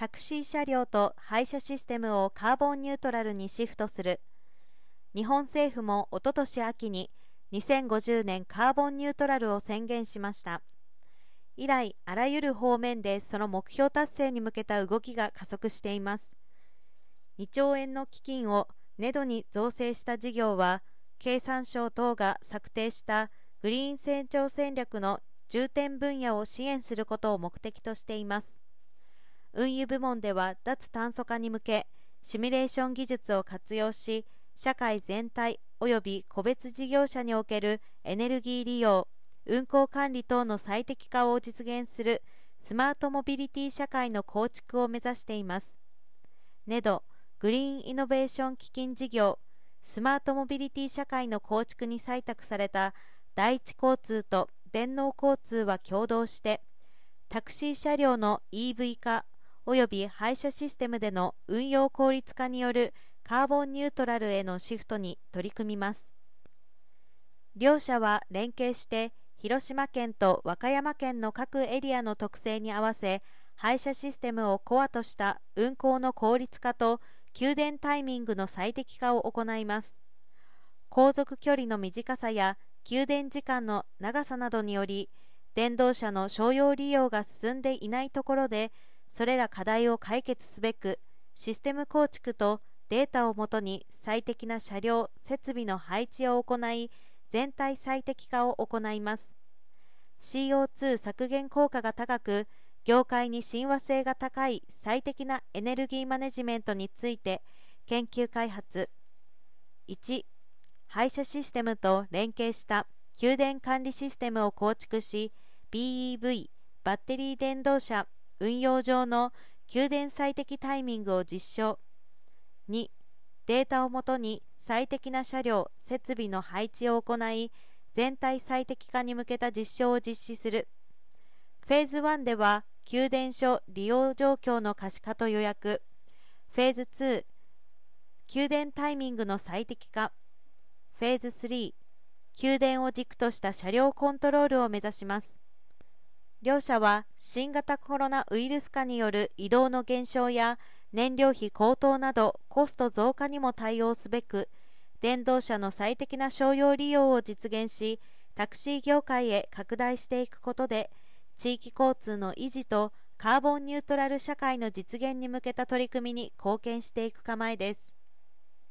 タクシー車両と配車システムをカーボンニュートラルにシフトする。日本政府もおととし秋に2050年カーボンニュートラルを宣言しました。以来あらゆる方面でその目標達成に向けた動きが加速しています。2兆円の基金をネドに造成した事業は経産省等が策定したグリーン成長戦略の重点分野を支援することを目的としています。運輸部門では脱炭素化に向けシミュレーション技術を活用し社会全体及び個別事業者におけるエネルギー利用運行管理等の最適化を実現するスマートモビリティ社会の構築を目指しています。ネドグリーンイノベーション基金事業スマートモビリティ社会の構築に採択された第一交通と電脳交通は共同してタクシー車両の EV 化及び配車システムでの運用効率化によるカーボンニュートラルへのシフトに取り組みます。両社は連携して広島県と和歌山県の各エリアの特性に合わせ配車システムをコアとした運行の効率化と給電タイミングの最適化を行います。航続距離の短さや給電時間の長さなどにより電動車の商用利用が進んでいないところでそれら課題を解決すべくシステム構築とデータをもとに最適な車両設備の配置を行い全体最適化を行います。CO2 削減効果が高く業界に親和性が高い最適なエネルギーマネジメントについて研究開発。1配車システムと連携した給電管理システムを構築し BEV バッテリー電動車運用上の給電最適タイミングを実証。2データをもとに最適な車両設備の配置を行い全体最適化に向けた実証を実施する。フェーズ1では給電所利用状況の可視化と予約。フェーズ2給電タイミングの最適化。フェーズ3給電を軸とした車両コントロールを目指します。両社は新型コロナウイルス化による移動の減少や燃料費高騰などコスト増加にも対応すべく電動車の最適な商用利用を実現しタクシー業界へ拡大していくことで地域交通の維持とカーボンニュートラル社会の実現に向けた取り組みに貢献していく構えです。